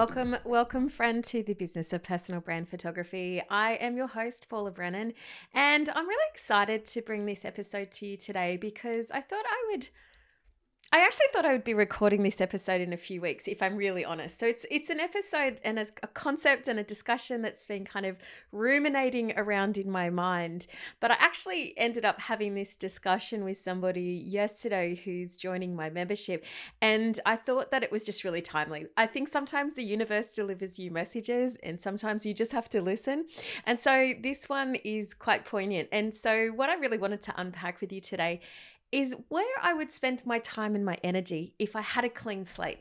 Welcome, welcome, friend, to the business of personal brand photography. I am your host, Paula Brennan, and I'm really excited to bring this episode to you today because I thought I would I actually thought I would be recording this episode in a few weeks, if I'm really honest. So it's it's an episode and a, a, concept and a discussion that's been kind of ruminating around in my mind. But I actually ended up having this discussion with somebody yesterday who's joining my membership, and I thought that it was just really timely. I think sometimes the universe delivers you messages, and sometimes you just have to listen. And so this one is quite poignant. And so what I really wanted to unpack with you today is where I would spend my time and my energy if I had a clean slate.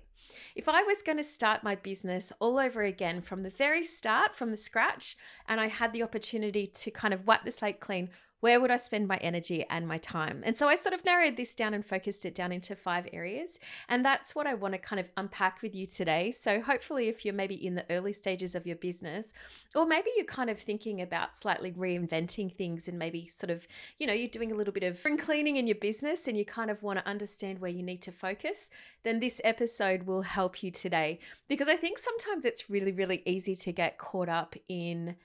If I was going to start my business all over again from the very start, from the scratch, and I had the opportunity to kind of wipe the slate clean, where would I spend my energy and my time? And so I sort of narrowed this down and focused it down into five areas. And that's what I want to kind of unpack with you today. So hopefully, if you're maybe in the early stages of your business, or maybe you're kind of thinking about slightly reinventing things and maybe sort of, you know, you're doing a little bit of spring cleaning in your business and you kind of want to understand where you need to focus, then this episode will help you today. Because I think sometimes it's really, really easy to get caught up in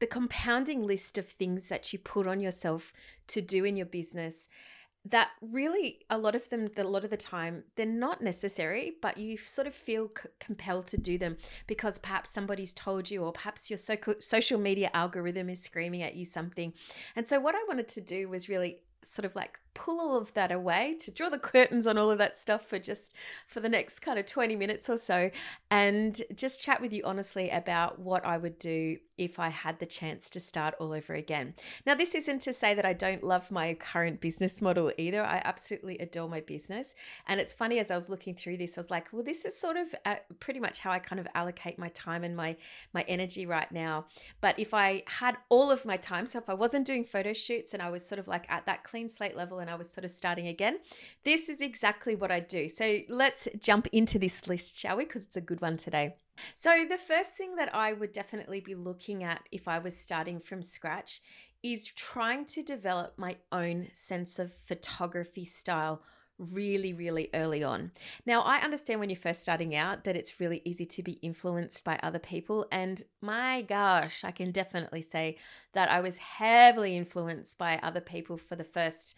the compounding list of things that you put on yourself to do in your business that really a lot of them a lot of the time they're not necessary but you sort of feel c- compelled to do them because perhaps somebody's told you or perhaps your so- social media algorithm is screaming at you something. And so what i wanted to do was really sort of like pull all of that away to draw the curtains on all of that stuff for just for the next kind of 20 minutes or so and just chat with you honestly about what I would do if I had the chance to start all over again. Now this isn't to say that I don't love my current business model either. I absolutely adore my business and it's funny as I was looking through this I was like, well this is sort of uh, pretty much how I kind of allocate my time and my my energy right now. But if I had all of my time, so if I wasn't doing photo shoots and I was sort of like at that clean slate level and I was sort of starting again, this is exactly what I do. So let's jump into this list, shall we? Because it's a good one today. So, the first thing that I would definitely be looking at if I was starting from scratch is trying to develop my own sense of photography style really, really early on. Now, I understand when you're first starting out that it's really easy to be influenced by other people. And my gosh, I can definitely say that I was heavily influenced by other people for the first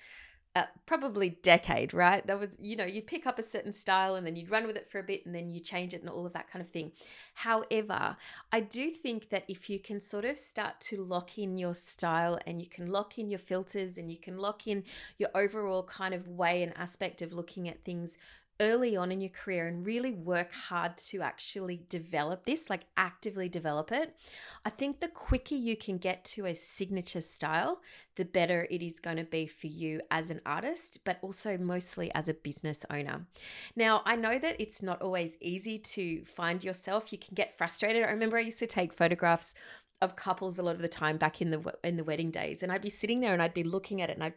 uh, probably decade, right? That was, you know, you'd pick up a certain style and then you'd run with it for a bit and then you change it and all of that kind of thing. However, I do think that if you can sort of start to lock in your style and you can lock in your filters and you can lock in your overall kind of way and aspect of looking at things early on in your career and really work hard to actually develop this, like actively develop it, I think the quicker you can get to a signature style, the better it is going to be for you as an artist, but also mostly as a business owner. Now, I know that it's not always easy to find yourself. You can get frustrated. I remember I used to take photographs of couples a lot of the time back in the in the wedding days and I'd be sitting there and I'd be looking at it and I'd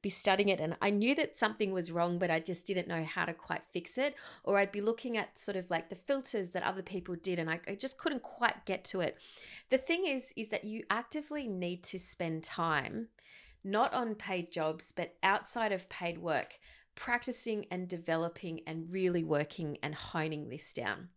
be studying it and I knew that something was wrong but I just didn't know how to quite fix it or I'd be looking at sort of like the filters that other people did and I, I just couldn't quite get to it. The thing is is that you actively need to spend time not on paid jobs but outside of paid work practicing and developing and really working and honing this down.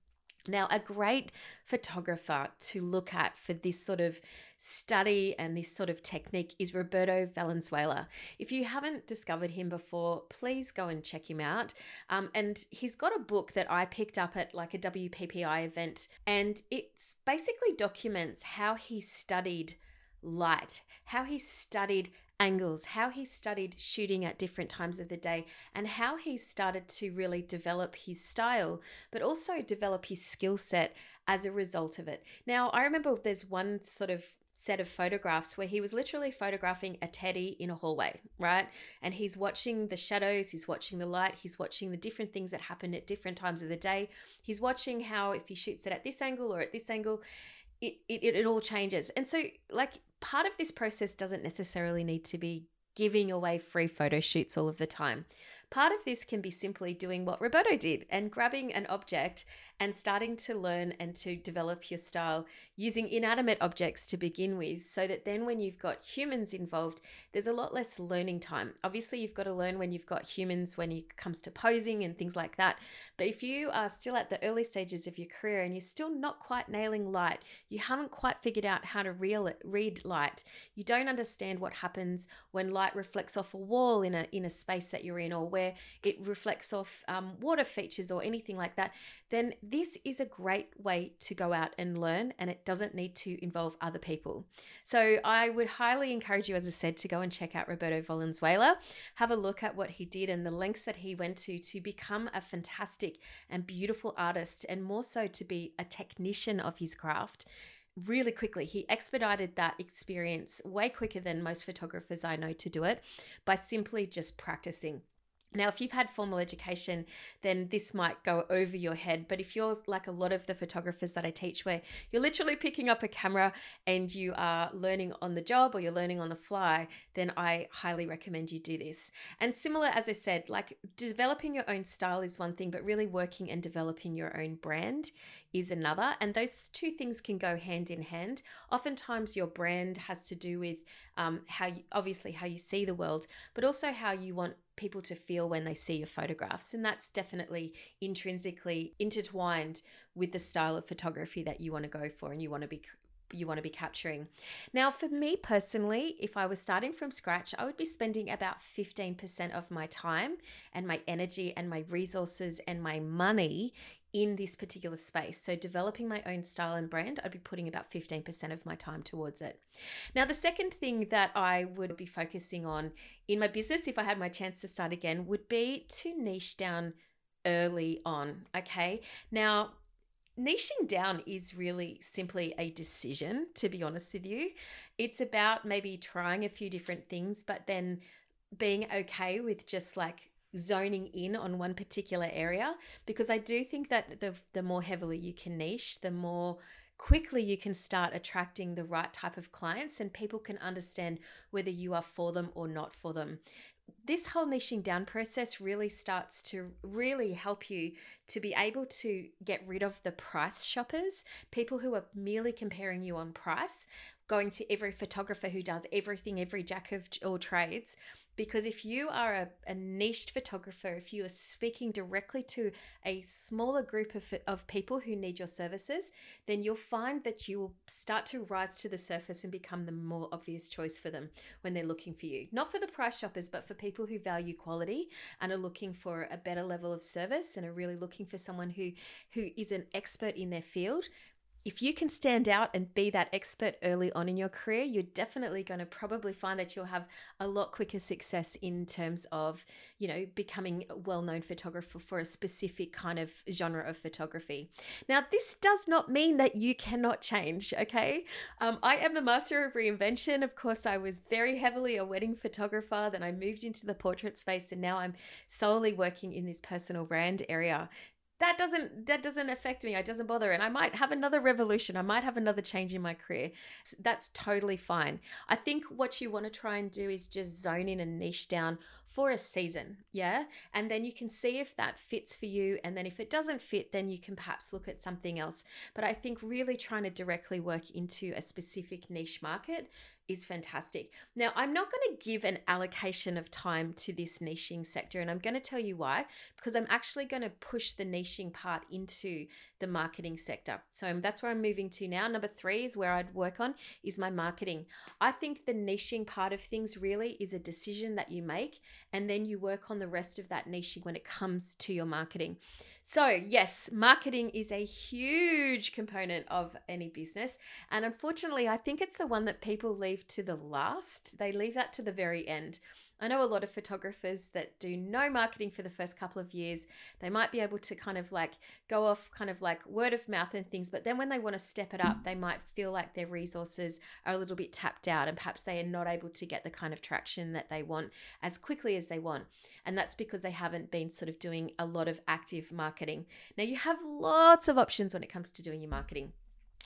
Now, a great photographer to look at for this sort of study and this sort of technique is Roberto Valenzuela. If you haven't discovered him before, please go and check him out. Um, and he's got a book that I picked up at like a WPPI event, and it basically documents how he studied light, how he studied angles, how he studied shooting at different times of the day, and how he started to really develop his style, but also develop his skill set as a result of it. Now, I remember there's one sort of set of photographs where he was literally photographing a teddy in a hallway, right? And he's watching the shadows, he's watching the light, he's watching the different things that happen at different times of the day. He's watching how if he shoots it at this angle or at this angle, it, it, it all changes. And so, like, part of this process doesn't necessarily need to be giving away free photo shoots all of the time. part of this can be simply doing what Roberto did and grabbing an object and starting to learn and to develop your style using inanimate objects to begin with, so that then when you've got humans involved, there's a lot less learning time. Obviously, you've got to learn when you've got humans when it comes to posing and things like that. But if you are still at the early stages of your career and you're still not quite nailing light, you haven't quite figured out how to read light, you don't understand what happens when light reflects off a wall in a in a space that you're in, or where it reflects off um, water features or anything like that, then this is a great way to go out and learn, and it doesn't need to involve other people. So I would highly encourage you, as I said, to go and check out Roberto Valenzuela, have a look at what he did and the lengths that he went to to become a fantastic and beautiful artist, and more so to be a technician of his craft really quickly. He expedited that experience way quicker than most photographers I know to do it by simply just practicing. Now, if you've had formal education, then this might go over your head. But if you're like a lot of the photographers that I teach, where you're literally picking up a camera and you are learning on the job or you're learning on the fly, then I highly recommend you do this. And similar, as I said, like developing your own style is one thing, but really working and developing your own brand is another. And those two things can go hand in hand. Oftentimes, your brand has to do with um, how you, obviously, how you see the world, but also how you want people to feel when they see your photographs. And that's definitely intrinsically intertwined with the style of photography that you want to go for and you want to be you want to be capturing. Now, for me personally, if I was starting from scratch, I would be spending about 15% of my time and my energy and my resources and my money in this particular space. So, developing my own style and brand, I'd be putting about 15% of my time towards it. Now, the second thing that I would be focusing on in my business, if I had my chance to start again, would be to niche down early on. Okay. Now, niching down is really simply a decision, to be honest with you. It's about maybe trying a few different things, but then being okay with just like zoning in on one particular area because I do think that the the more heavily you can niche, the more quickly you can start attracting the right type of clients and people can understand whether you are for them or not for them. This whole niching down process really starts to really help you to be able to get rid of the price shoppers, people who are merely comparing you on price, going to every photographer who does everything, every jack of all trades because if you are a, a niched photographer, if you are speaking directly to a smaller group of, of people who need your services, then you'll find that you will start to rise to the surface and become the more obvious choice for them when they're looking for you. Not for the price shoppers, but for people who value quality and are looking for a better level of service and are really looking for someone who who is an expert in their field if you can stand out and be that expert early on in your career, you're definitely going to probably find that you'll have a lot quicker success in terms of, you know, becoming a well-known photographer for a specific kind of genre of photography. Now, this does not mean that you cannot change, okay? Um, I am the master of reinvention. Of course, I was very heavily a wedding photographer, then I moved into the portrait space, and now I'm solely working in this personal brand area that doesn't that doesn't affect me. It doesn't bother and i might have another revolution. I might have another change in my career. That's totally fine. I think what you want to try and do is just zone in and niche down for a season yeah? And then you can see if that fits for you. And then if it doesn't fit then you can perhaps look at something else. But i think really trying to directly work into a specific niche market is fantastic. Now, I'm not going to give an allocation of time to this niching sector, and I'm going to tell you why, because I'm actually going to push the niching part into the marketing sector. So that's where I'm moving to now. Number three is where I'd work on is my marketing. I think the niching part of things really is a decision that you make, and then you work on the rest of that niching when it comes to your marketing. So, yes, marketing is a huge component of any business. And unfortunately, I think it's the one that people leave to the last. They leave that to the very end. I know a lot of photographers that do no marketing for the first couple of years. They might be able to kind of like go off kind of like word of mouth and things, but then when they want to step it up, they might feel like their resources are a little bit tapped out and perhaps they are not able to get the kind of traction that they want as quickly as they want. And that's because they haven't been sort of doing a lot of active marketing. Now, you have lots of options when it comes to doing your marketing.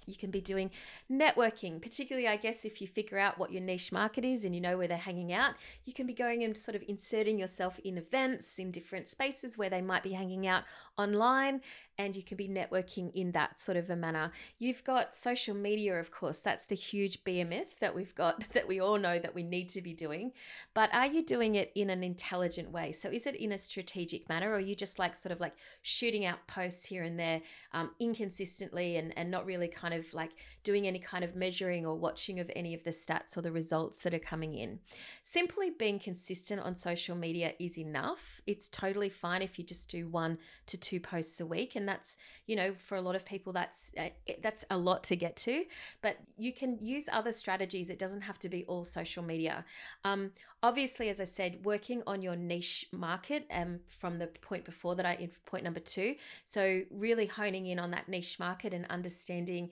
You can be doing networking, particularly, I guess, if you figure out what your niche market is and you know where they're hanging out. You can be going and sort of inserting yourself in events in different spaces where they might be hanging out online, and you can be networking in that sort of a manner. You've got social media, of course, that's the huge behemoth that we've got that we all know that we need to be doing. But are you doing it in an intelligent way? So is it in a strategic manner, or are you just like sort of like shooting out posts here and there um, inconsistently and, and not really kind of like doing any kind of measuring or watching of any of the stats or the results that are coming in. Simply being consistent on social media is enough. It's totally fine if you just do one to two posts a week and that's, you know, for a lot of people that's uh, that's a lot to get to, but you can use other strategies. It doesn't have to be all social media. Um, obviously, as I said, working on your niche market um, from the point before that I in point number two. So really honing in on that niche market and understanding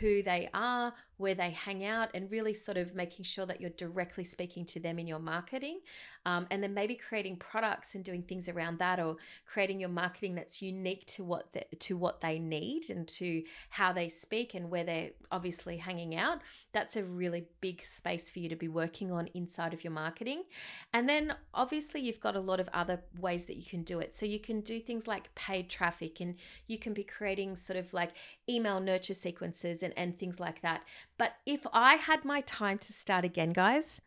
who they are, where they hang out, and really sort of making sure that you're directly speaking to them in your marketing. Um, and then maybe creating products and doing things around that, or creating your marketing that's unique to what the, to what they need and to how they speak and where they're obviously hanging out. That's a really big space for you to be working on inside of your marketing. And then obviously you've got a lot of other ways that you can do it. So you can do things like paid traffic, and you can be creating sort of like email nurture sequences and, and things like that. But if I had my time to start again, guys,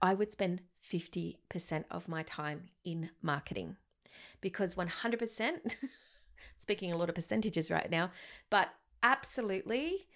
I would spend 50% of my time in marketing because 100%, speaking a lot of percentages right now, but absolutely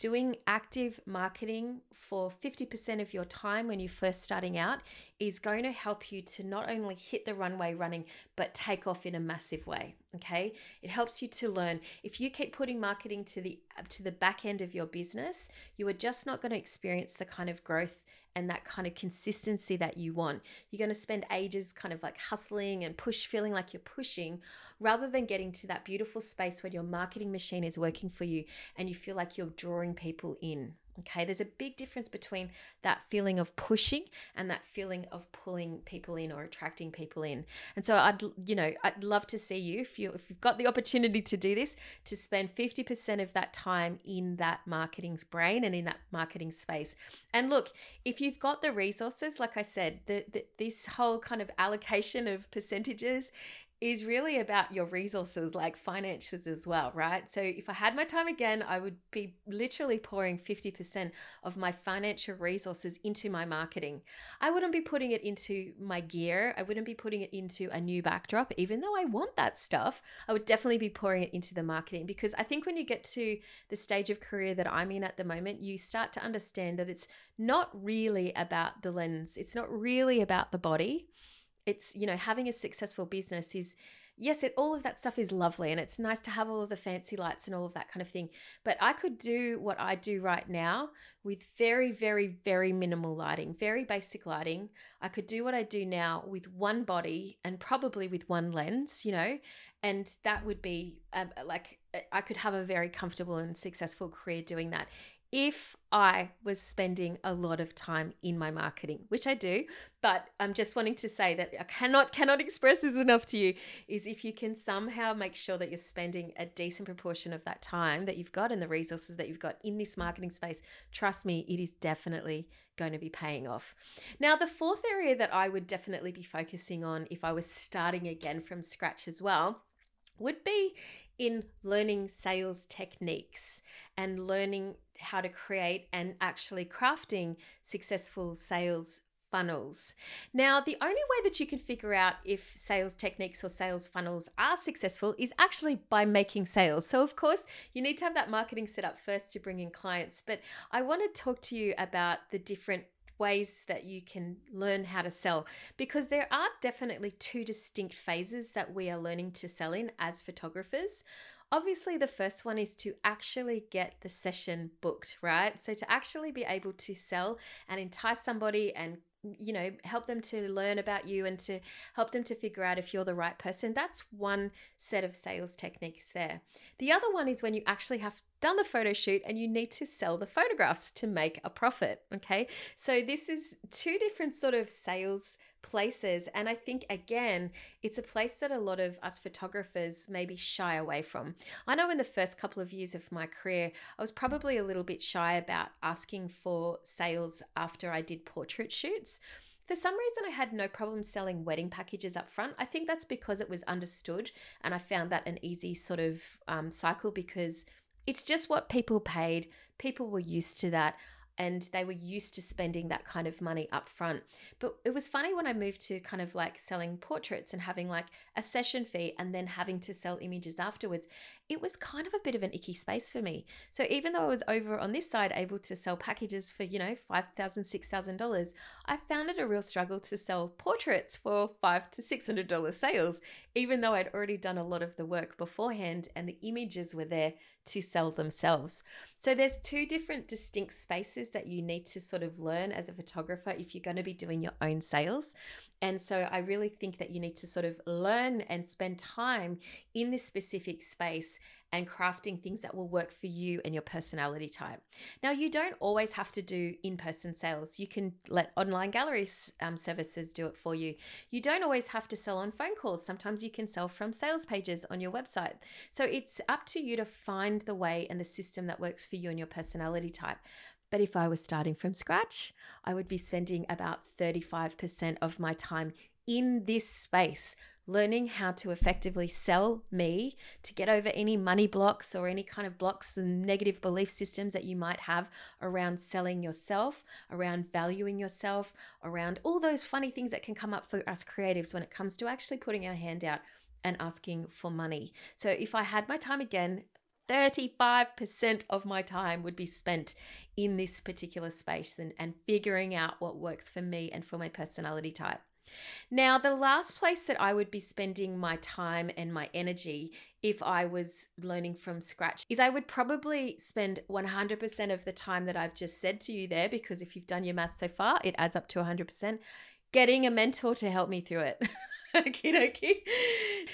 doing active marketing for 50% of your time when you're first starting out is going to help you to not only hit the runway running but take off in a massive way okay? It helps you to learn. If you keep putting marketing to the to the back end of your business you are just not going to experience the kind of growth and that kind of consistency that you want. You're going to spend ages kind of like hustling and push, feeling like you're pushing, rather than getting to that beautiful space where your marketing machine is working for you and you feel like you're drawing people in. Okay, there's a big difference between that feeling of pushing and that feeling of pulling people in or attracting people in. And so I'd you know, I'd love to see you if you if you've got the opportunity to do this to spend 50% of that time in that marketing brain and in that marketing space. And look, if you've got the resources, like I said, the, the this whole kind of allocation of percentages is really about your resources, like finances as well, right? So if I had my time again, I would be literally pouring 50% of my financial resources into my marketing. I wouldn't be putting it into my gear. I wouldn't be putting it into a new backdrop, even though I want that stuff. I would definitely be pouring it into the marketing because I think when you get to the stage of career that I'm in at the moment, you start to understand that it's not really about the lens, it's not really about the body it's you know having a successful business is yes it, all of that stuff is lovely and it's nice to have all of the fancy lights and all of that kind of thing but i could do what i do right now with very very very minimal lighting very basic lighting. I could do what i do now with one body and probably with one lens you know and that would be um, like i could have a very comfortable and successful career doing that if I was spending a lot of time in my marketing, which I do, but I'm just wanting to say that I cannot cannot express this enough to you is if you can somehow make sure that you're spending a decent proportion of that time that you've got and the resources that you've got in this marketing space, trust me, it is definitely going to be paying off. Now, the fourth area that I would definitely be focusing on if I was starting again from scratch as well would be in learning sales techniques and learning how to create and actually crafting successful sales funnels. Now, the only way that you can figure out if sales techniques or sales funnels are successful is actually by making sales. So, of course, you need to have that marketing set up first to bring in clients. But I want to talk to you about the different ways that you can learn how to sell because there are definitely two distinct phases that we are learning to sell in as photographers. Obviously, the first one is to actually get the session booked, right? So, to actually be able to sell and entice somebody and you know help them to learn about you and to help them to figure out if you're the right person that's one set of sales techniques there the other one is when you actually have done the photo shoot and you need to sell the photographs to make a profit okay so this is two different sort of sales places. And I think, again, it's a place that a lot of us photographers maybe shy away from. I know in the first couple of years of my career, I was probably a little bit shy about asking for sales after I did portrait shoots. For some reason, I had no problem selling wedding packages up front. I think that's because it was understood, and I found that an easy sort of um, cycle because it's just what people paid. People were used to that and they were used to spending that kind of money up front. But it was funny when I moved to kind of like selling portraits and having like a session fee and then having to sell images afterwards. It was kind of a bit of an icky space for me. So even though I was over on this side able to sell packages for, you know, $5,000, $6,000, I found it a real struggle to sell portraits for five to $600 sales, even though I'd already done a lot of the work beforehand and the images were there to sell themselves. So there's two different distinct spaces that you need to sort of learn as a photographer if you're going to be doing your own sales. And so I really think that you need to sort of learn and spend time in this specific space and crafting things that will work for you and your personality type. Now, you don't always have to do in person sales. You can let online gallery um, services do it for you. You don't always have to sell on phone calls. Sometimes you can sell from sales pages on your website. So it's up to you to find the way and the system that works for you and your personality type. But if I was starting from scratch, I would be spending about 35% of my time in this space learning how to effectively sell me to get over any money blocks or any kind of blocks and negative belief systems that you might have around selling yourself, around valuing yourself, around all those funny things that can come up for us creatives when it comes to actually putting our hand out and asking for money. So if I had my time again, 35% of my time would be spent in this particular space and, and figuring out what works for me and for my personality type. Now, the last place that I would be spending my time and my energy if I was learning from scratch is I would probably spend 100% of the time that I've just said to you there, because if you've done your math so far, it adds up to 100%, getting a mentor to help me through it. Okie dokie.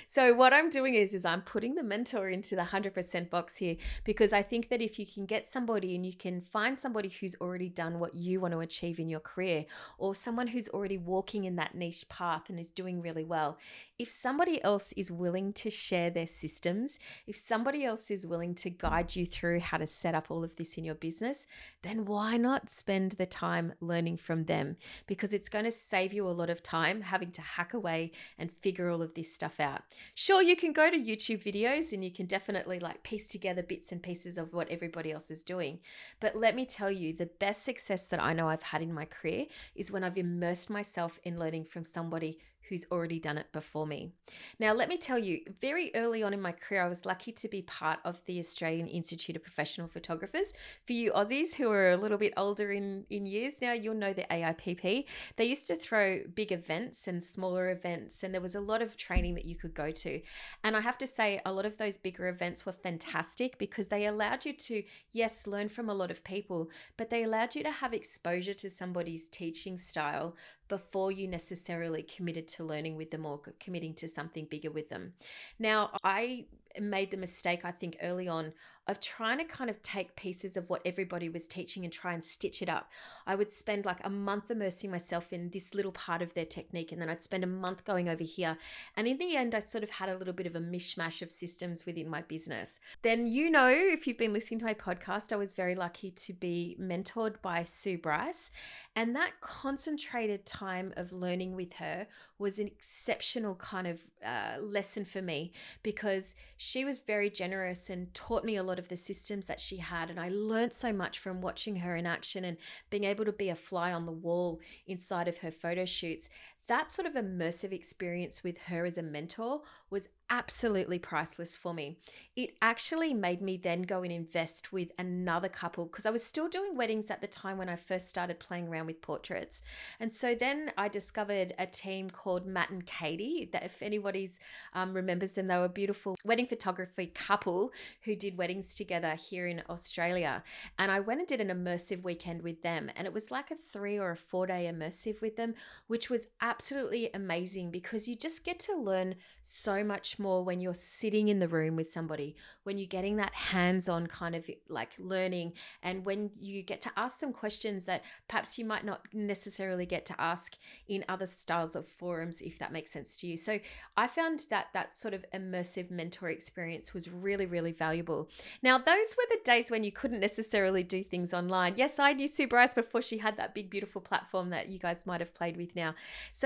So what I'm doing is is I'm putting the mentor into the 100% box here because I think that if you can get somebody and you can find somebody who's already done what you want to achieve in your career or someone who's already walking in that niche path and is doing really well, if somebody else is willing to share their systems, if somebody else is willing to guide you through how to set up all of this in your business, then why not spend the time learning from them? Because it's going to save you a lot of time having to hack away and figure all of this stuff out. Sure, you can go to YouTube videos and you can definitely like piece together bits and pieces of what everybody else is doing. But let me tell you, the best success that I know I've had in my career is when I've immersed myself in learning from somebody who's already done it before me. Now, let me tell you, very early on in my career, I was lucky to be part of the Australian Institute of Professional Photographers. For you Aussies who are a little bit older in, in years now, you'll know the AIPP. They used to throw big events and smaller events, and there was a lot of training that you could go to. And I have to say, a lot of those bigger events were fantastic because they allowed you to, yes, learn from a lot of people, but they allowed you to have exposure to somebody's teaching style before you necessarily committed to learning with them or committing to something bigger with them. Now, I made the mistake, I think, early on of trying to kind of take pieces of what everybody was teaching and try and stitch it up. I would spend like a month immersing myself in this little part of their technique, and then I'd spend a month going over here. And in the end, I sort of had a little bit of a mishmash of systems within my business. Then, you know, if you've been listening to my podcast, I was very lucky to be mentored by Sue Bryce. And that concentrated time of learning with her was an exceptional kind of uh, lesson for me because she was very generous and taught me a lot of the systems that she had. And I learned so much from watching her in action and being able to be a fly on the wall inside of her photo shoots. That sort of immersive experience with her as a mentor was absolutely priceless for me. It actually made me then go and invest with another couple because I was still doing weddings at the time when I first started playing around with portraits. And so then I discovered a team called Matt and Katie that if anybody's um, remembers them, they were a beautiful wedding photography couple who did weddings together here in Australia. And I went and did an immersive weekend with them. And it was like a three or a four day immersive with them, which was absolutely absolutely amazing because you just get to learn so much more when you're sitting in the room with somebody, when you're getting that hands on kind of like learning, and when you get to ask them questions that perhaps you might not necessarily get to ask in other styles of forums, if that makes sense to you. So I found that that sort of immersive mentor experience was really, really valuable. Now, those were the days when you couldn't necessarily do things online. Yes, I knew Sue Bryce before she had that big, beautiful platform that you guys might have played with now. So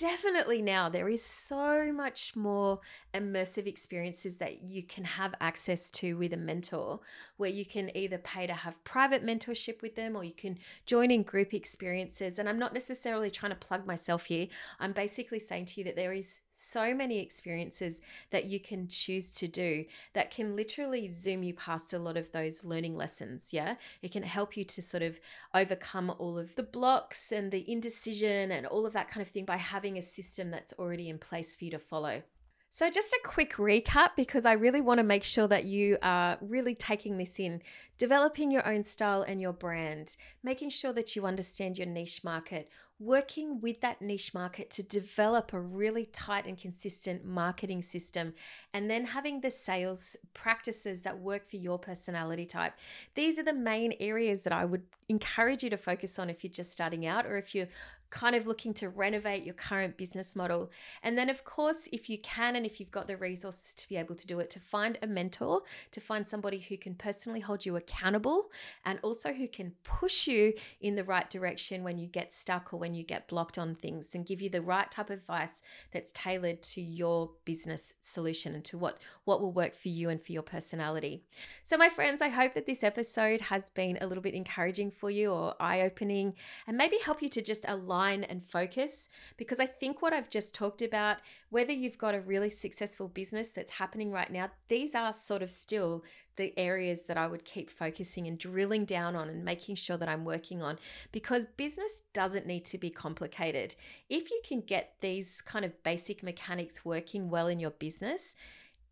definitely now there is so much more immersive experiences that you can have access to with a mentor where you can either pay to have private mentorship with them or you can join in group experiences. And i'm not necessarily trying to plug myself here. I'm basically saying to you that there is so many experiences that you can choose to do that can literally zoom you past a lot of those learning lessons yeah? It can help you to sort of overcome all of the blocks and the indecision and all of that kind of thing by having a system that's already in place for you to follow so, just a quick recap because I really want to make sure that you are really taking this in, developing your own style and your brand, making sure that you understand your niche market, working with that niche market to develop a really tight and consistent marketing system, and then having the sales practices that work for your personality type. These are the main areas that I would encourage you to focus on if you're just starting out or if you're kind of looking to renovate your current business model. And then, of course, if you can and if you've got the resources to be able to do it, to find a mentor, to find somebody who can personally hold you accountable and also who can push you in the right direction when you get stuck or when you get blocked on things and give you the right type of advice that's tailored to your business solution and to what, what will work for you and for your personality. So, my friends, I hope that this episode has been a little bit encouraging for you or eye opening and maybe help you to just align align and focus because I think what I've just talked about, whether you've got a really successful business that's happening right now, these are sort of still the areas that I would keep focusing and drilling down on and making sure that I'm working on because business doesn't need to be complicated. If you can get these kind of basic mechanics working well in your business,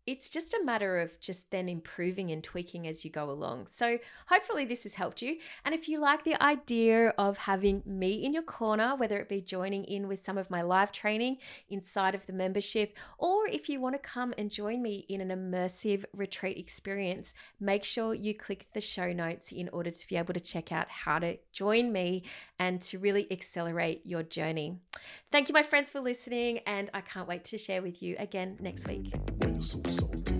it's just a matter of just then improving and tweaking as you go along. So, hopefully, this has helped you. And if you like the idea of having me in your corner, whether it be joining in with some of my live training inside of the membership, or if you want to come and join me in an immersive retreat experience, make sure you click the show notes in order to be able to check out how to join me and to really accelerate your journey. Thank you, my friends, for listening, and I can't wait to share with you again next week sold.